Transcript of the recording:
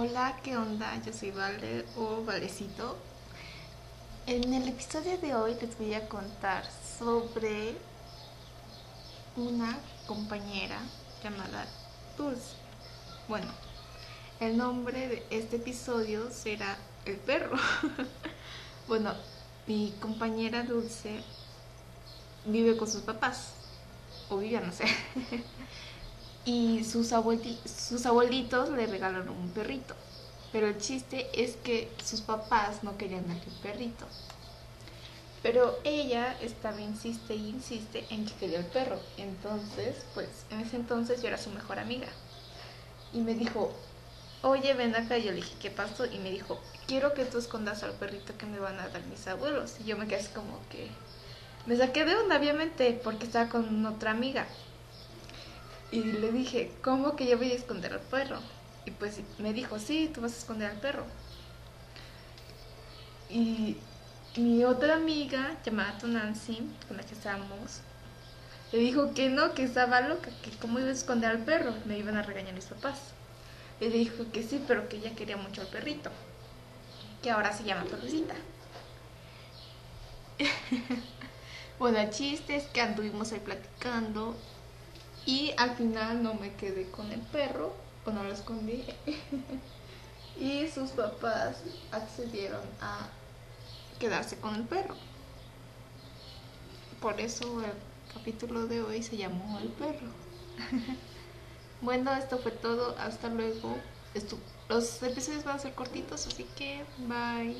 Hola, ¿qué onda? Yo soy Vale o Valecito. En el episodio de hoy les voy a contar sobre una compañera llamada Dulce. Bueno, el nombre de este episodio será El perro. bueno, mi compañera Dulce vive con sus papás. O vivía, no sé. y sus, sus abuelitos le regalaron un perrito. Pero el chiste es que sus papás no querían darle un perrito. Pero ella estaba insiste y insiste en que quería el perro. Entonces, pues en ese entonces yo era su mejor amiga. Y me dijo, oye, ven acá. Y yo le dije, ¿qué pasó? Y me dijo, quiero que tú escondas al perrito que me van a dar mis abuelos. Y yo me quedé así como que... Me saqué de onda, obviamente, porque estaba con otra amiga. Y le dije, ¿cómo que yo voy a esconder al perro? Y pues me dijo, sí, tú vas a esconder al perro. Y mi otra amiga, llamada Nancy, con la que estábamos, le dijo que no, que estaba loca, que cómo iba a esconder al perro, me iban a regañar mis papás. Le dijo que sí, pero que ella quería mucho al perrito, que ahora se llama Torrecita. bueno, el chiste es que anduvimos ahí platicando y al final no me quedé con el perro, o no lo escondí. y sus papás accedieron a quedarse con el perro. Por eso el capítulo de hoy se llamó El perro. bueno, esto fue todo. Hasta luego. los episodios van a ser cortitos, así que bye.